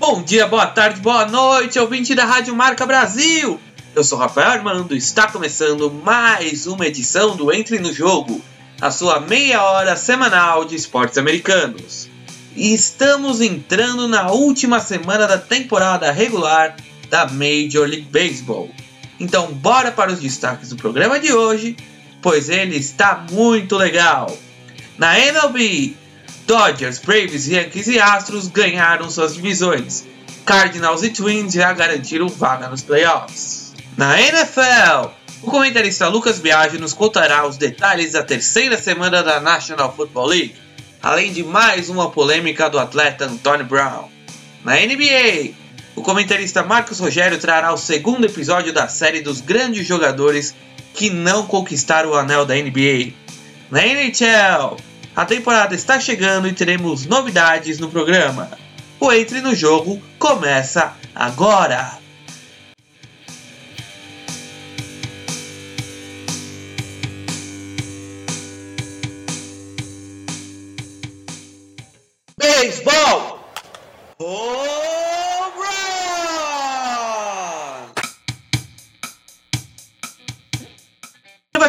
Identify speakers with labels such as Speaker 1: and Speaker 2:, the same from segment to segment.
Speaker 1: Bom dia, boa tarde, boa noite, ouvinte da Rádio Marca Brasil! Eu sou Rafael Armando e está começando mais uma edição do Entre no Jogo, a sua meia hora semanal de esportes americanos. E estamos entrando na última semana da temporada regular da Major League Baseball. Então, bora para os destaques do programa de hoje, pois ele está muito legal. Na MLB, Dodgers, Braves, Yankees e Astros ganharam suas divisões. Cardinals e Twins já garantiram vaga nos playoffs. Na NFL, o comentarista Lucas Biaggi nos contará os detalhes da terceira semana da National Football League, além de mais uma polêmica do atleta Antonio Brown. Na NBA, o comentarista Marcos Rogério trará o segundo episódio da série dos grandes jogadores que não conquistaram o anel da NBA. Na NHL, a temporada está chegando e teremos novidades no programa. O Entre no Jogo começa agora!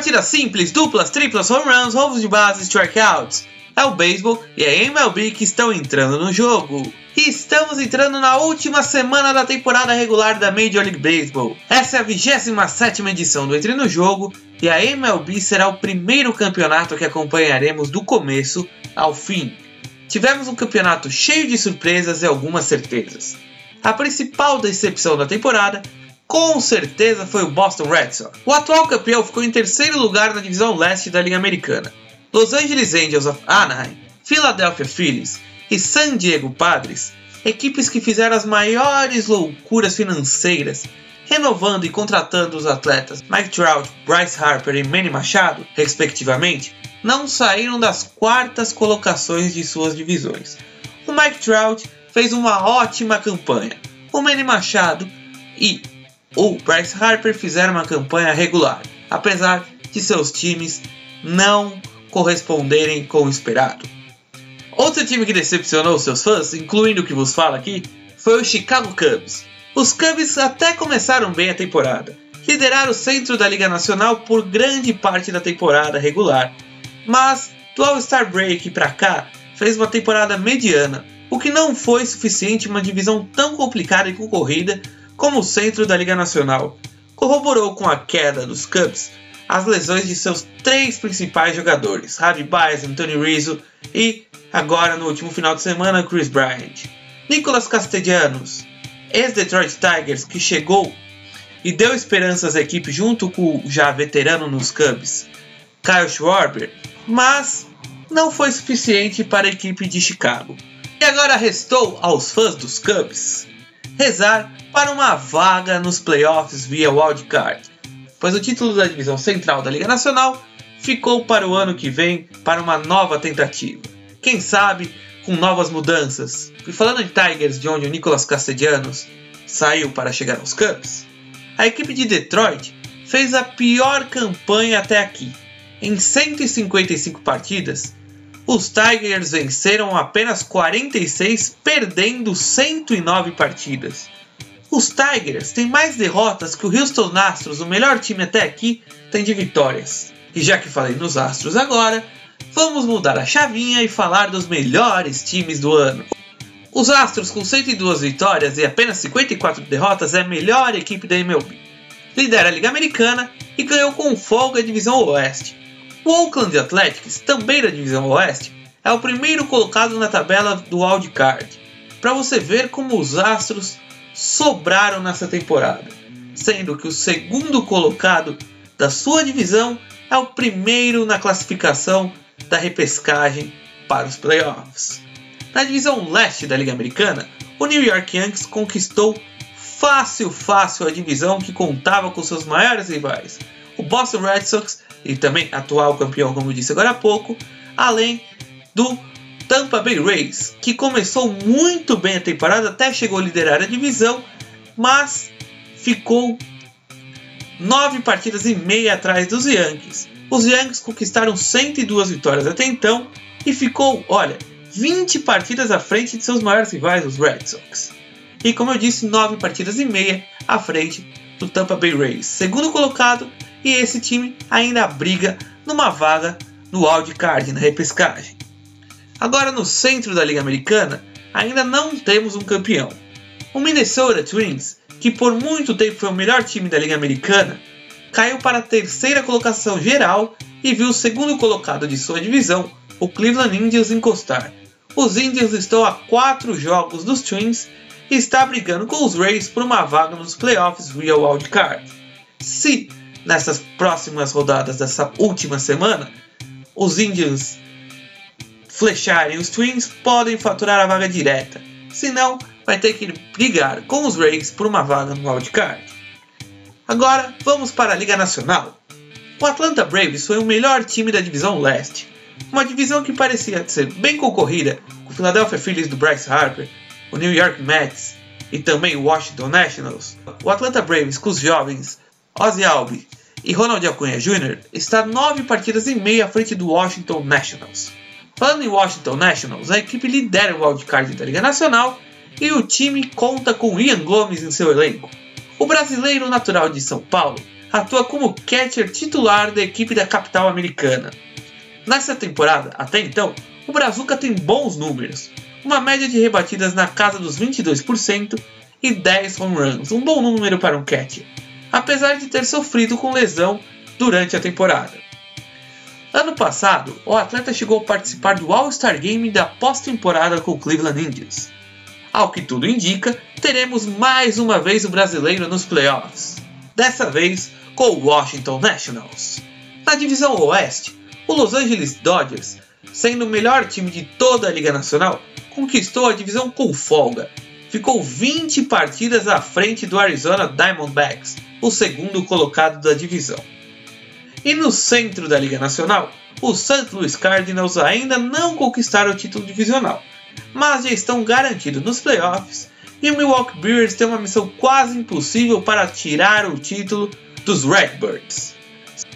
Speaker 1: Batidas simples, duplas, triplas, home runs, roubos de base, strikeouts. É o beisebol e a MLB que estão entrando no jogo. E estamos entrando na última semana da temporada regular da Major League Baseball. Essa é a 27 edição do Entre no Jogo e a MLB será o primeiro campeonato que acompanharemos do começo ao fim. Tivemos um campeonato cheio de surpresas e algumas certezas. A principal decepção da temporada com certeza foi o Boston Red Sox. O atual campeão ficou em terceiro lugar na divisão leste da Liga Americana. Los Angeles Angels of Anaheim, Philadelphia Phillies e San Diego Padres, equipes que fizeram as maiores loucuras financeiras, renovando e contratando os atletas Mike Trout, Bryce Harper e Manny Machado, respectivamente, não saíram das quartas colocações de suas divisões. O Mike Trout fez uma ótima campanha. O Manny Machado e o Bryce Harper fizeram uma campanha regular, apesar de seus times não corresponderem com o esperado. Outro time que decepcionou seus fãs, incluindo o que vos fala aqui, foi o Chicago Cubs. Os Cubs até começaram bem a temporada, lideraram o centro da Liga Nacional por grande parte da temporada regular, mas do All-Star Break para cá fez uma temporada mediana, o que não foi suficiente em uma divisão tão complicada e concorrida como centro da Liga Nacional. Corroborou com a queda dos Cubs as lesões de seus três principais jogadores, Javi Baez, Anthony Rizzo e, agora no último final de semana, Chris Bryant. Nicolas Castellanos, ex-Detroit Tigers, que chegou e deu esperanças à equipe junto com o já veterano nos Cubs, Kyle Schwarber, mas não foi suficiente para a equipe de Chicago. E agora restou aos fãs dos Cubs rezar para uma vaga nos playoffs via wildcard pois o título da divisão central da Liga Nacional ficou para o ano que vem para uma nova tentativa. Quem sabe com novas mudanças. E falando de Tigers, de onde o Nicolas Castellanos saiu para chegar aos Cubs, a equipe de Detroit fez a pior campanha até aqui. Em 155 partidas, os Tigers venceram apenas 46, perdendo 109 partidas. Os Tigers têm mais derrotas que o Houston Astros, o melhor time até aqui, tem de vitórias. E já que falei nos Astros agora, vamos mudar a chavinha e falar dos melhores times do ano. Os Astros, com 102 vitórias e apenas 54 derrotas, é a melhor equipe da MLB. Lidera a Liga Americana e ganhou com folga a Divisão Oeste. O Oakland Athletics, também da Divisão Oeste, é o primeiro colocado na tabela do wildcard. Para você ver como os Astros sobraram nessa temporada, sendo que o segundo colocado da sua divisão é o primeiro na classificação da repescagem para os playoffs. Na divisão leste da Liga Americana, o New York Yankees conquistou fácil fácil a divisão que contava com seus maiores rivais, o Boston Red Sox e também atual campeão, como eu disse agora há pouco, além do Tampa Bay Rays, que começou muito bem a temporada, até chegou a liderar a divisão, mas ficou nove partidas e meia atrás dos Yankees. Os Yankees conquistaram 102 vitórias até então e ficou, olha, 20 partidas à frente de seus maiores rivais, os Red Sox. e, como eu disse, 9 partidas e meia à frente do Tampa Bay Rays, segundo colocado, e esse time ainda briga numa vaga no wildcard na repescagem. Agora no centro da Liga Americana, ainda não temos um campeão. O Minnesota Twins, que por muito tempo foi o melhor time da Liga Americana, caiu para a terceira colocação geral e viu o segundo colocado de sua divisão, o Cleveland Indians, encostar. Os Indians estão a quatro jogos dos Twins e está brigando com os Rays por uma vaga nos playoffs via wildcard. Se nessas próximas rodadas dessa última semana os Indians flecharem os Twins, podem faturar a vaga direta. Se não, vai ter que brigar com os Rays por uma vaga no wildcard. Agora, vamos para a Liga Nacional. O Atlanta Braves foi o melhor time da divisão leste. Uma divisão que parecia ser bem concorrida com o Philadelphia Phillies do Bryce Harper, o New York Mets e também o Washington Nationals. O Atlanta Braves, com os jovens Ozzy Albi e Ronald Acuna Jr., está nove partidas e meia à frente do Washington Nationals. Falando em Washington Nationals, a equipe lidera o wildcard da Liga Nacional e o time conta com Ian Gomes em seu elenco. O brasileiro natural de São Paulo atua como catcher titular da equipe da capital americana. Nessa temporada, até então, o Brazuca tem bons números, uma média de rebatidas na casa dos 22% e 10 home runs, um bom número para um catcher, apesar de ter sofrido com lesão durante a temporada. Ano passado, o atleta chegou a participar do All-Star Game da pós-temporada com o Cleveland Indians. Ao que tudo indica, teremos mais uma vez o brasileiro nos playoffs. Dessa vez com o Washington Nationals. Na divisão Oeste, o Los Angeles Dodgers, sendo o melhor time de toda a Liga Nacional, conquistou a divisão com folga. Ficou 20 partidas à frente do Arizona Diamondbacks, o segundo colocado da divisão. E no centro da Liga Nacional, os St. Louis Cardinals ainda não conquistaram o título divisional, mas já estão garantidos nos playoffs e o Milwaukee Brewers tem uma missão quase impossível para tirar o título dos Redbirds.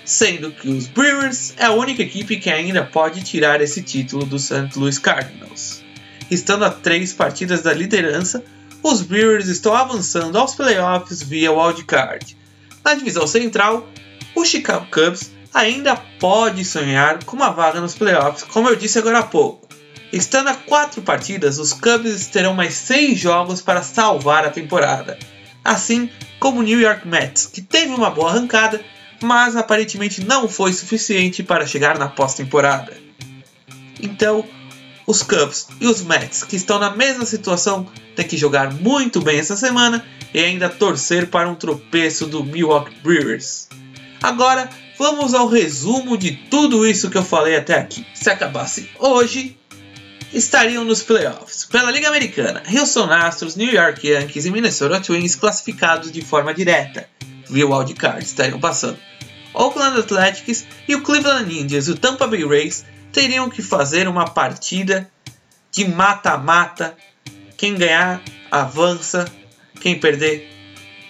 Speaker 1: Sendo que os Brewers é a única equipe que ainda pode tirar esse título dos St. Louis Cardinals. Estando a três partidas da liderança, os Brewers estão avançando aos playoffs via wildcard. Na divisão central, o Chicago Cubs ainda pode sonhar com uma vaga nos playoffs, como eu disse agora há pouco. Estando a quatro partidas, os Cubs terão mais seis jogos para salvar a temporada, assim como o New York Mets, que teve uma boa arrancada, mas aparentemente não foi suficiente para chegar na pós-temporada. Então, os Cubs e os Mets, que estão na mesma situação, têm que jogar muito bem essa semana e ainda torcer para um tropeço do Milwaukee Brewers. Agora vamos ao resumo de tudo isso que eu falei até aqui. Se acabasse hoje, estariam nos playoffs. Pela Liga Americana, Houston Astros, New York Yankees e Minnesota Twins classificados de forma direta via wildcard estariam passando. Oakland Athletics e o Cleveland Indians e o Tampa Bay Rays teriam que fazer uma partida de mata-mata. Quem ganhar avança, quem perder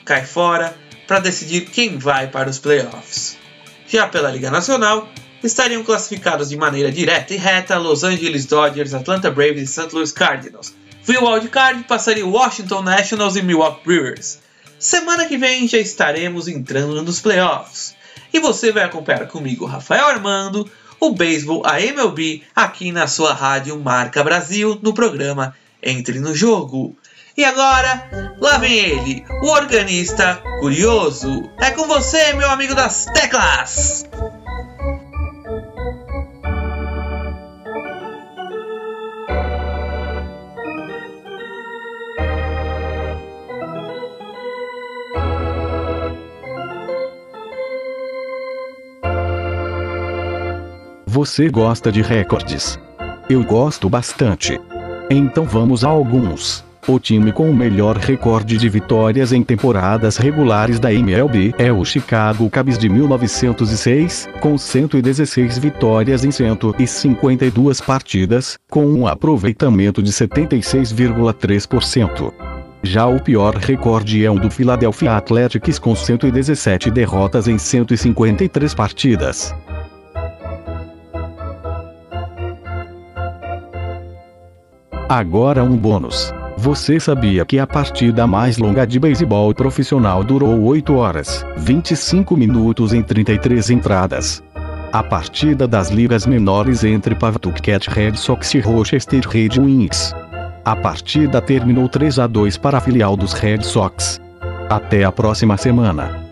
Speaker 1: cai fora para decidir quem vai para os playoffs. Já pela Liga Nacional, estariam classificados de maneira direta e reta Los Angeles Dodgers, Atlanta Braves e St. Louis Cardinals. Via wildcard passaria Washington Nationals e Milwaukee Brewers. Semana que vem já estaremos entrando nos playoffs. E você vai acompanhar comigo, Rafael Armando, o beisebol, a MLB, aqui na sua rádio Marca Brasil, no programa Entre no Jogo. E agora, lá vem ele, o organista curioso. É com você, meu amigo das teclas!
Speaker 2: Você gosta de recordes? Eu gosto bastante. Então vamos a alguns. O time com o melhor recorde de vitórias em temporadas regulares da MLB é o Chicago Cubs de 1906, com 116 vitórias em 152 partidas, com um aproveitamento de 76,3%. Já o pior recorde é o do Philadelphia Athletics com 117 derrotas em 153 partidas. Agora um bônus. Você sabia que a partida mais longa de beisebol profissional durou 8 horas, 25 minutos em 33 entradas? A partida das ligas menores entre Pawtucket Red Sox e Rochester Red Wings. A partida terminou 3 a 2 para a filial dos Red Sox. Até a próxima semana.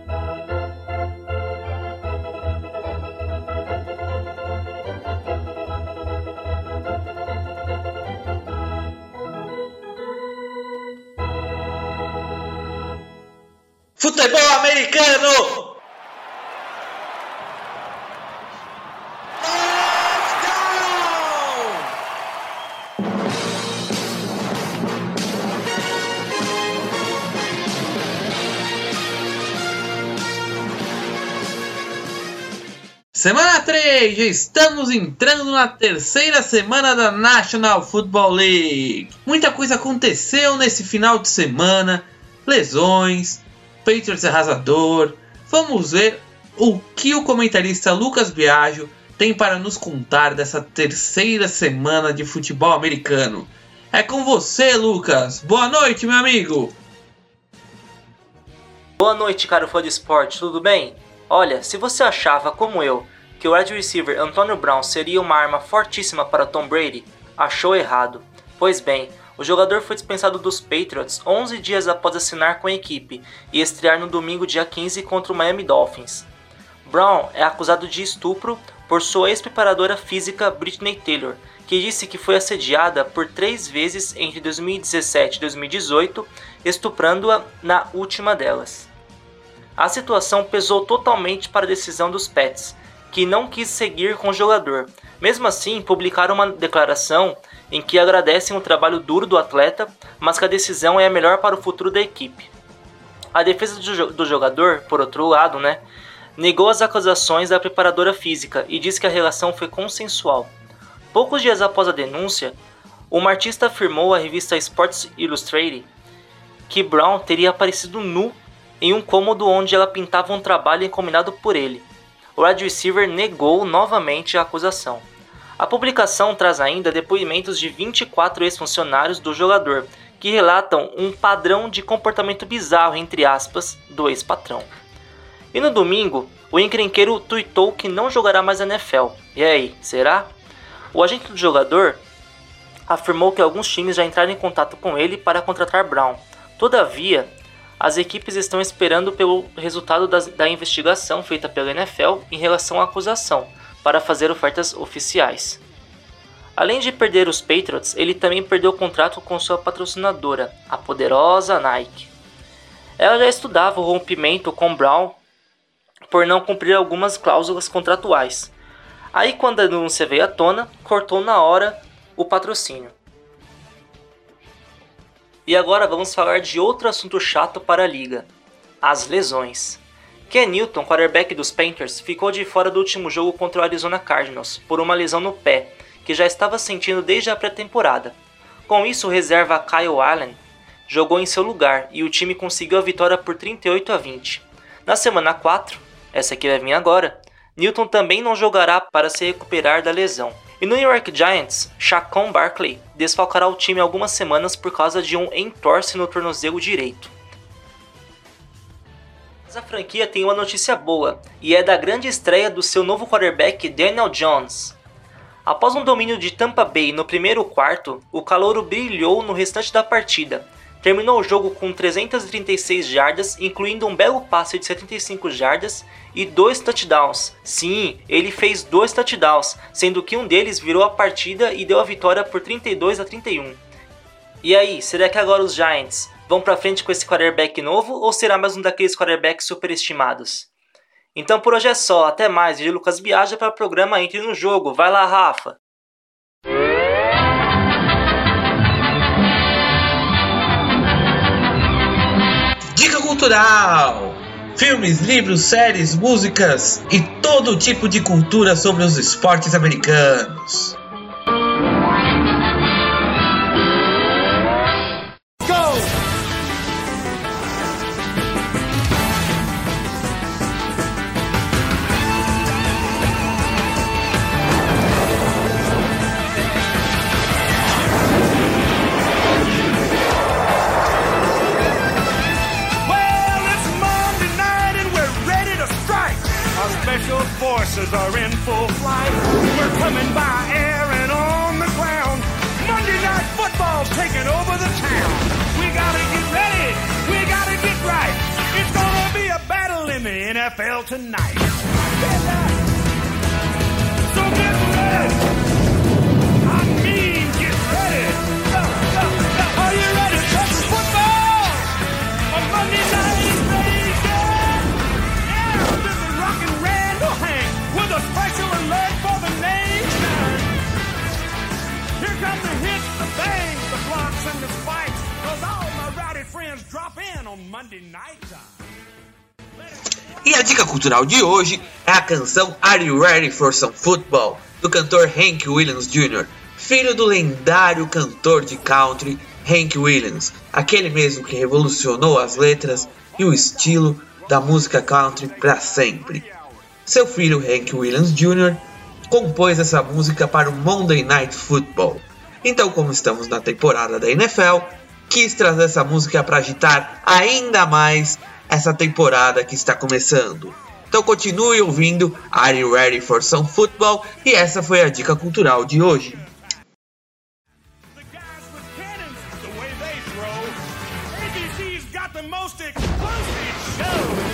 Speaker 1: Semana 3, já estamos entrando na terceira semana da National Football League. Muita coisa aconteceu nesse final de semana, lesões, Patriots arrasador. Vamos ver o que o comentarista Lucas Biagio tem para nos contar dessa terceira semana de futebol americano. É com você, Lucas. Boa noite, meu amigo.
Speaker 3: Boa noite, caro fã de esporte, tudo bem? Olha, se você achava, como eu, que o wide receiver Antonio Brown seria uma arma fortíssima para Tom Brady, achou errado. Pois bem, o jogador foi dispensado dos Patriots 11 dias após assinar com a equipe e estrear no domingo dia 15 contra o Miami Dolphins. Brown é acusado de estupro por sua ex-preparadora física Britney Taylor, que disse que foi assediada por três vezes entre 2017 e 2018, estuprando-a na última delas. A situação pesou totalmente para a decisão dos Pets, que não quis seguir com o jogador. Mesmo assim, publicaram uma declaração em que agradecem o trabalho duro do atleta, mas que a decisão é a melhor para o futuro da equipe. A defesa do jogador, por outro lado, né, negou as acusações da preparadora física e disse que a relação foi consensual. Poucos dias após a denúncia, uma artista afirmou à revista Sports Illustrated que Brown teria aparecido nu em um cômodo onde ela pintava um trabalho encomendado por ele o wide receiver negou novamente a acusação. A publicação traz ainda depoimentos de 24 ex-funcionários do jogador, que relatam um padrão de comportamento bizarro, entre aspas, do ex-patrão. E no domingo, o encrenqueiro tuitou que não jogará mais a NFL. E aí, será? O agente do jogador afirmou que alguns times já entraram em contato com ele para contratar Brown. Todavia, as equipes estão esperando pelo resultado das, da investigação feita pela NFL em relação à acusação, para fazer ofertas oficiais. Além de perder os Patriots, ele também perdeu o contrato com sua patrocinadora, a poderosa Nike. Ela já estudava o rompimento com Brown por não cumprir algumas cláusulas contratuais. Aí, quando a denúncia veio à tona, cortou na hora o patrocínio. E agora vamos falar de outro assunto chato para a liga: as lesões. Ken Newton, quarterback dos Panthers, ficou de fora do último jogo contra o Arizona Cardinals por uma lesão no pé, que já estava sentindo desde a pré-temporada. Com isso, reserva Kyle Allen jogou em seu lugar e o time conseguiu a vitória por 38 a 20. Na semana 4, essa que vai vir agora, Newton também não jogará para se recuperar da lesão. E no New York Giants, Chacon Barkley desfalcará o time algumas semanas por causa de um entorse no tornozelo direito. Mas a franquia tem uma notícia boa, e é da grande estreia do seu novo quarterback Daniel Jones. Após um domínio de Tampa Bay no primeiro quarto, o calouro brilhou no restante da partida, terminou o jogo com 336 jardas, incluindo um belo passe de 75 jardas e dois touchdowns. Sim, ele fez dois touchdowns, sendo que um deles virou a partida e deu a vitória por 32 a 31. E aí, será que agora os Giants vão para frente com esse quarterback novo ou será mais um daqueles quarterbacks superestimados? Então por hoje é só, até mais, e Lucas viaja para o programa Entre no Jogo. Vai lá, Rafa!
Speaker 1: Cultural. Filmes, livros, séries, músicas e todo tipo de cultura sobre os esportes americanos. E a dica cultural de hoje é a canção Are You Ready for Some Football? do cantor Hank Williams Jr., filho do lendário cantor de country Hank Williams, aquele mesmo que revolucionou as letras e o estilo da música country para sempre. Seu filho Hank Williams Jr. compôs essa música para o Monday Night Football. Então, como estamos na temporada da NFL, quis trazer essa música para agitar ainda mais essa temporada que está começando. Então continue ouvindo Are You Ready for Some Football? E essa foi a dica cultural de hoje.
Speaker 4: The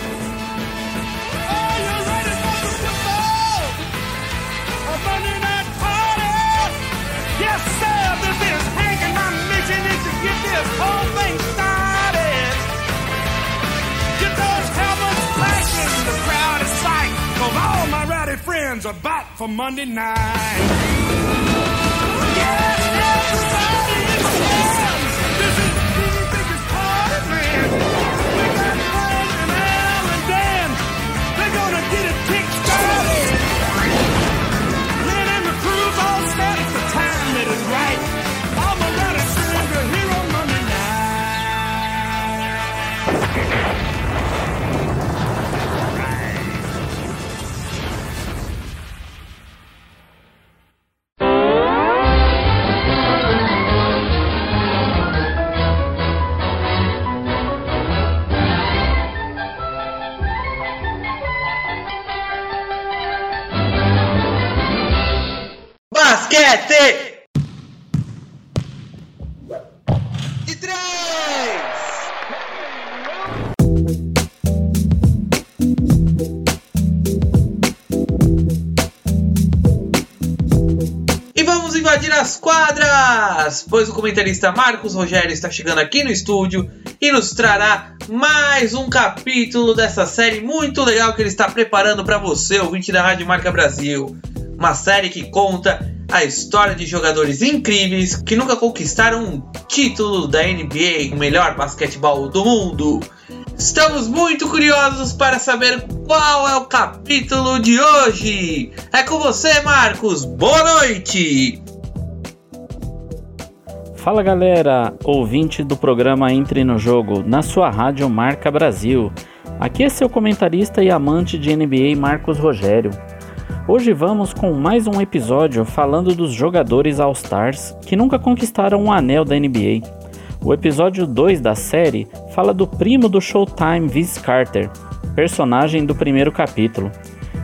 Speaker 4: friends are back for Monday night. Yes, everybody is down. This is the biggest party,
Speaker 1: quadras! Pois o comentarista Marcos Rogério está chegando aqui no estúdio e nos trará mais um capítulo dessa série muito legal que ele está preparando para você, ouvinte da Rádio Marca Brasil. Uma série que conta a história de jogadores incríveis que nunca conquistaram um título da NBA, o melhor basquetebol do mundo. Estamos muito curiosos para saber qual é o capítulo de hoje. É com você, Marcos. Boa noite.
Speaker 5: Fala galera, ouvinte do programa Entre no Jogo, na sua rádio Marca Brasil. Aqui é seu comentarista e amante de NBA Marcos Rogério. Hoje vamos com mais um episódio falando dos jogadores All-Stars que nunca conquistaram um anel da NBA. O episódio 2 da série fala do primo do Showtime Vince Carter, personagem do primeiro capítulo.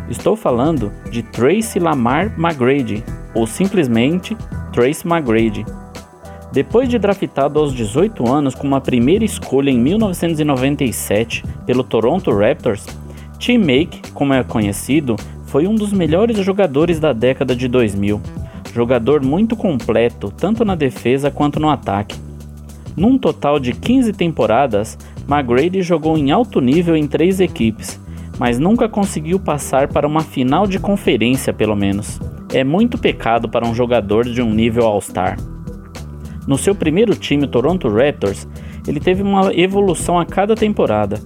Speaker 5: Estou falando de Tracy Lamar McGrady, ou simplesmente Trace McGrady. Depois de draftado aos 18 anos com uma primeira escolha em 1997 pelo Toronto Raptors, Tim Make, como é conhecido, foi um dos melhores jogadores da década de 2000. Jogador muito completo, tanto na defesa quanto no ataque. Num total de 15 temporadas, McGrady jogou em alto nível em três equipes, mas nunca conseguiu passar para uma final de conferência, pelo menos. É muito pecado para um jogador de um nível All-Star. No seu primeiro time, Toronto Raptors, ele teve uma evolução a cada temporada.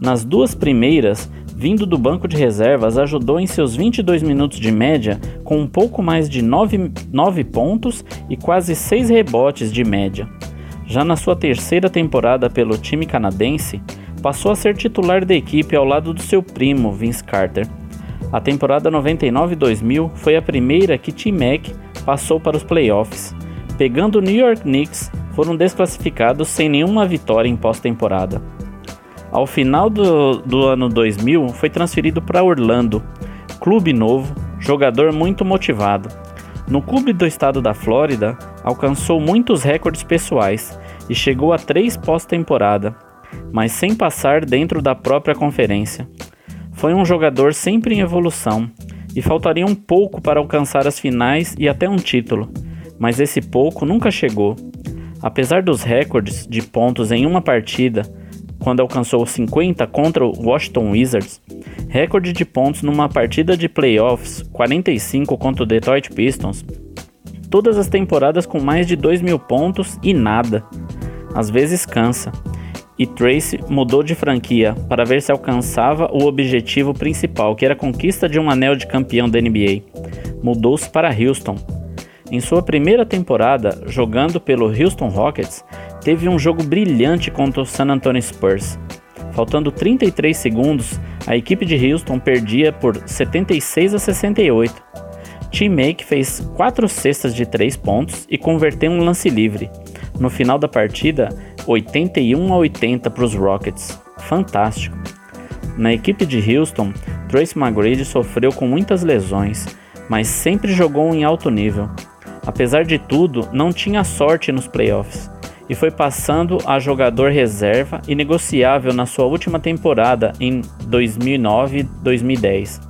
Speaker 5: Nas duas primeiras, vindo do banco de reservas, ajudou em seus 22 minutos de média com um pouco mais de 9, 9 pontos e quase 6 rebotes de média. Já na sua terceira temporada pelo time canadense, passou a ser titular da equipe ao lado do seu primo, Vince Carter. A temporada 99-2000 foi a primeira que Tim Mack passou para os playoffs. Pegando o New York Knicks, foram desclassificados sem nenhuma vitória em pós-temporada. Ao final do, do ano 2000, foi transferido para Orlando, clube novo, jogador muito motivado. No clube do estado da Flórida, alcançou muitos recordes pessoais e chegou a três pós-temporada, mas sem passar dentro da própria conferência. Foi um jogador sempre em evolução e faltaria um pouco para alcançar as finais e até um título, mas esse pouco nunca chegou. Apesar dos recordes de pontos em uma partida, quando alcançou 50 contra o Washington Wizards, recorde de pontos numa partida de playoffs, 45 contra o Detroit Pistons, todas as temporadas com mais de 2 mil pontos e nada. Às vezes cansa. E Tracy mudou de franquia para ver se alcançava o objetivo principal, que era a conquista de um anel de campeão da NBA. Mudou-se para Houston. Em sua primeira temporada, jogando pelo Houston Rockets, teve um jogo brilhante contra o San Antonio Spurs. Faltando 33 segundos, a equipe de Houston perdia por 76 a 68. Tim Make fez 4 cestas de 3 pontos e converteu um lance livre. No final da partida, 81 a 80 para os Rockets. Fantástico. Na equipe de Houston, Trace McGrady sofreu com muitas lesões, mas sempre jogou em alto nível. Apesar de tudo, não tinha sorte nos playoffs e foi passando a jogador reserva e negociável na sua última temporada em 2009-2010.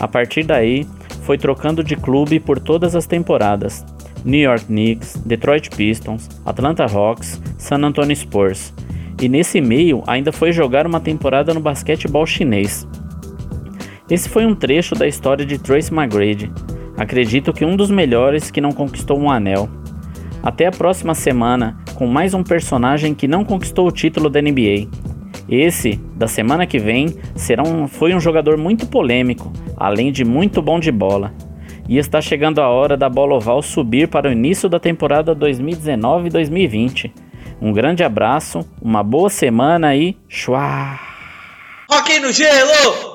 Speaker 5: A partir daí, foi trocando de clube por todas as temporadas. New York Knicks, Detroit Pistons, Atlanta Hawks, San Antonio Spurs. E nesse meio ainda foi jogar uma temporada no basquetebol chinês. Esse foi um trecho da história de Trace McGrady. Acredito que um dos melhores que não conquistou um anel. Até a próxima semana com mais um personagem que não conquistou o título da NBA. Esse, da semana que vem, será um, foi um jogador muito polêmico, além de muito bom de bola. E está chegando a hora da bola oval subir para o início da temporada 2019-2020. Um grande abraço, uma boa semana e. Chua!
Speaker 1: Rock no gelo!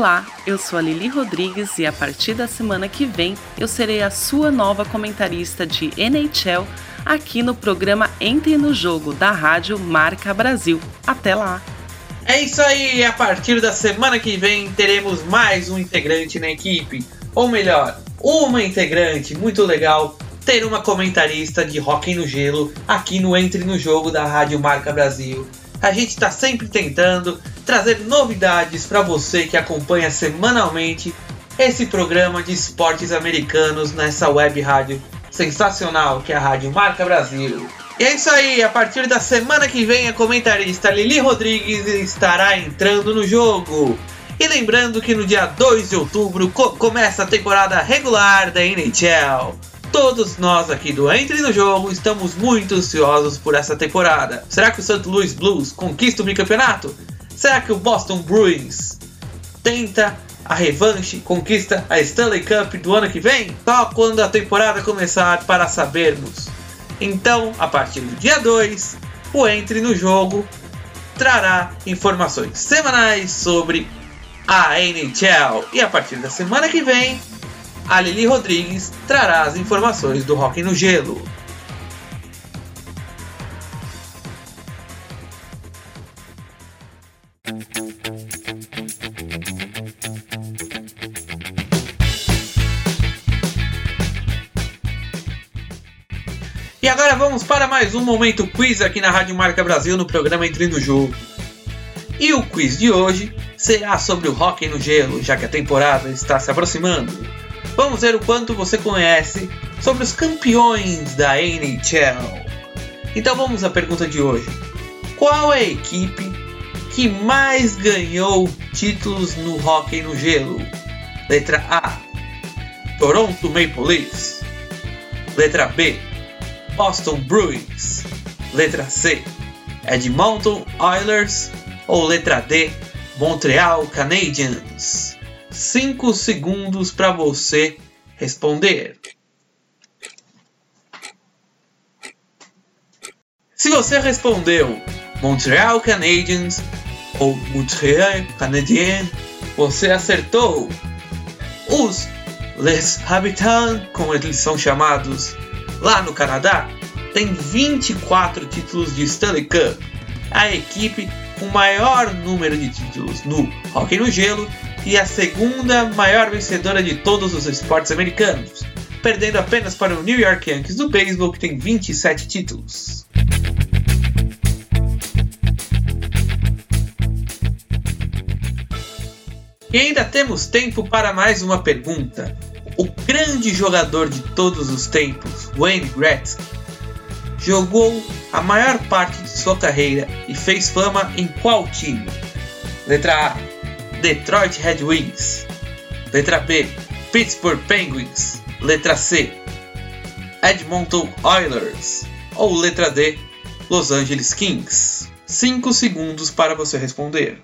Speaker 6: Olá, eu sou a Lili Rodrigues e a partir da semana que vem eu serei a sua nova comentarista de NHL aqui no programa Entre no Jogo da Rádio Marca Brasil. Até lá!
Speaker 1: É isso aí, a partir da semana que vem teremos mais um integrante na equipe. Ou melhor, uma integrante muito legal ter uma comentarista de Rock no Gelo aqui no Entre no Jogo da Rádio Marca Brasil. A gente está sempre tentando trazer novidades para você que acompanha semanalmente esse programa de esportes americanos nessa web rádio sensacional que é a Rádio Marca Brasil. E é isso aí, a partir da semana que vem a comentarista Lili Rodrigues estará entrando no jogo. E lembrando que no dia 2 de outubro co começa a temporada regular da NHL. Todos nós aqui do Entre no Jogo estamos muito ansiosos por essa temporada. Será que o St. Louis Blues conquista o bicampeonato? Será que o Boston Bruins tenta a revanche, conquista a Stanley Cup do ano que vem? Só quando a temporada começar para sabermos. Então, a partir do dia 2, o Entre no Jogo trará informações semanais sobre a NHL. E a partir da semana que vem, a Lili Rodrigues trará as informações do Rock no Gelo. Mais um momento quiz aqui na Rádio Marca Brasil no programa Entre no Jogo. E o quiz de hoje será sobre o Rock no Gelo, já que a temporada está se aproximando. Vamos ver o quanto você conhece sobre os campeões da NHL. Então vamos à pergunta de hoje. Qual é a equipe que mais ganhou títulos no Rock no Gelo? Letra A: Toronto Maple Leafs. Letra B: Boston Bruins. Letra C: Edmonton Oilers. Ou letra D: Montreal Canadiens. 5 segundos para você responder. Se você respondeu Montreal Canadiens ou Montreal Canadien, você acertou. Os Les Habitants, como eles são chamados lá no Canadá, tem 24 títulos de Stanley Cup. A equipe com maior número de títulos no hockey no gelo e a segunda maior vencedora de todos os esportes americanos, perdendo apenas para o New York Yankees do beisebol, que tem 27 títulos. E ainda temos tempo para mais uma pergunta. O grande jogador de todos os tempos, Wayne Gretzky, jogou a maior parte de sua carreira e fez fama em qual time? Letra A: Detroit Red Wings. Letra B: Pittsburgh Penguins. Letra C: Edmonton Oilers. Ou letra D: Los Angeles Kings. 5 segundos para você responder.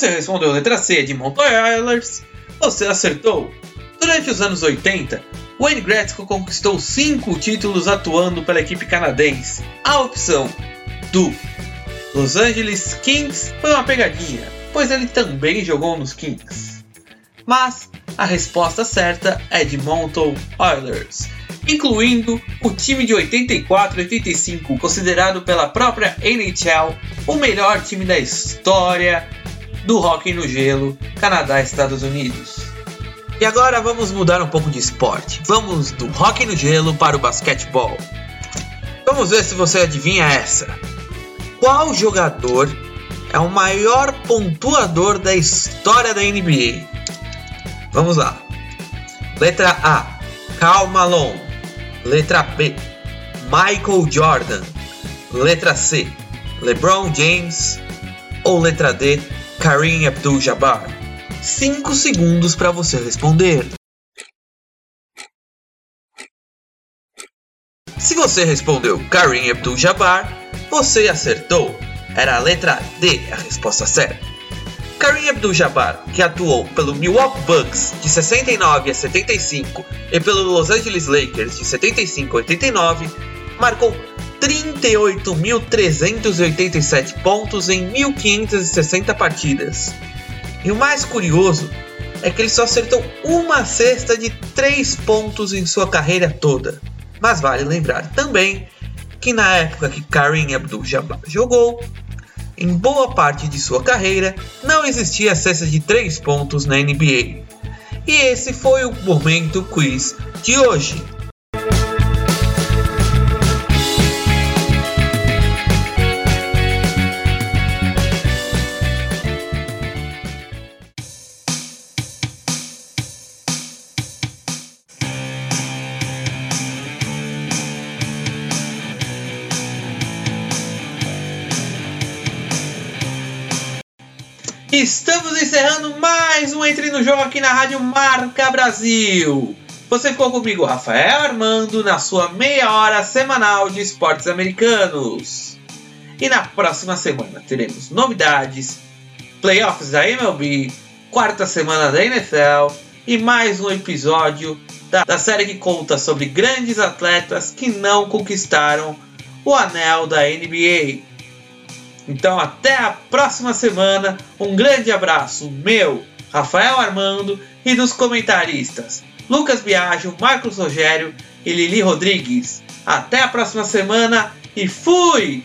Speaker 1: Você respondeu letra C de Oilers. Você acertou. Durante os anos 80, Wayne Gretzky conquistou 5 títulos atuando pela equipe canadense. A opção do Los Angeles Kings foi uma pegadinha, pois ele também jogou nos Kings. Mas a resposta certa é Edmonton Oilers, incluindo o time de 84-85, considerado pela própria NHL o melhor time da história do hockey no gelo, Canadá Estados Unidos. E agora vamos mudar um pouco de esporte. Vamos do hockey no gelo para o basquetebol. Vamos ver se você adivinha essa. Qual jogador é o maior pontuador da história da NBA? Vamos lá. Letra A: Karl Malone. Letra B: Michael Jordan. Letra C: LeBron James. Ou letra D: Kareem Abdul-Jabbar. 5 segundos para você responder. Se você respondeu Kareem Abdul-Jabbar, você acertou. Era a letra D a resposta certa. Kareem Abdul-Jabbar, que atuou pelo Milwaukee Bucks de 69 a 75 e pelo Los Angeles Lakers de 75 a 89, marcou 38.387 pontos em 1.560 partidas. E o mais curioso é que ele só acertou uma cesta de 3 pontos em sua carreira toda. Mas vale lembrar também que na época que Kareem Abdul-Jabbar jogou, em boa parte de sua carreira não existia cesta de 3 pontos na NBA. E esse foi o momento quiz de hoje. Estamos encerrando mais um Entre no Jogo aqui na Rádio Marca Brasil. Você ficou comigo, Rafael Armando, na sua meia hora semanal de esportes americanos. E na próxima semana teremos novidades, playoffs da MLB, quarta semana da NFL e mais um episódio da, da série que conta sobre grandes atletas que não conquistaram o anel da NBA. Então até a próxima semana. Um grande abraço meu, Rafael Armando e dos comentaristas Lucas Biagio, Marcos Rogério e Lili Rodrigues. Até a próxima semana e fui!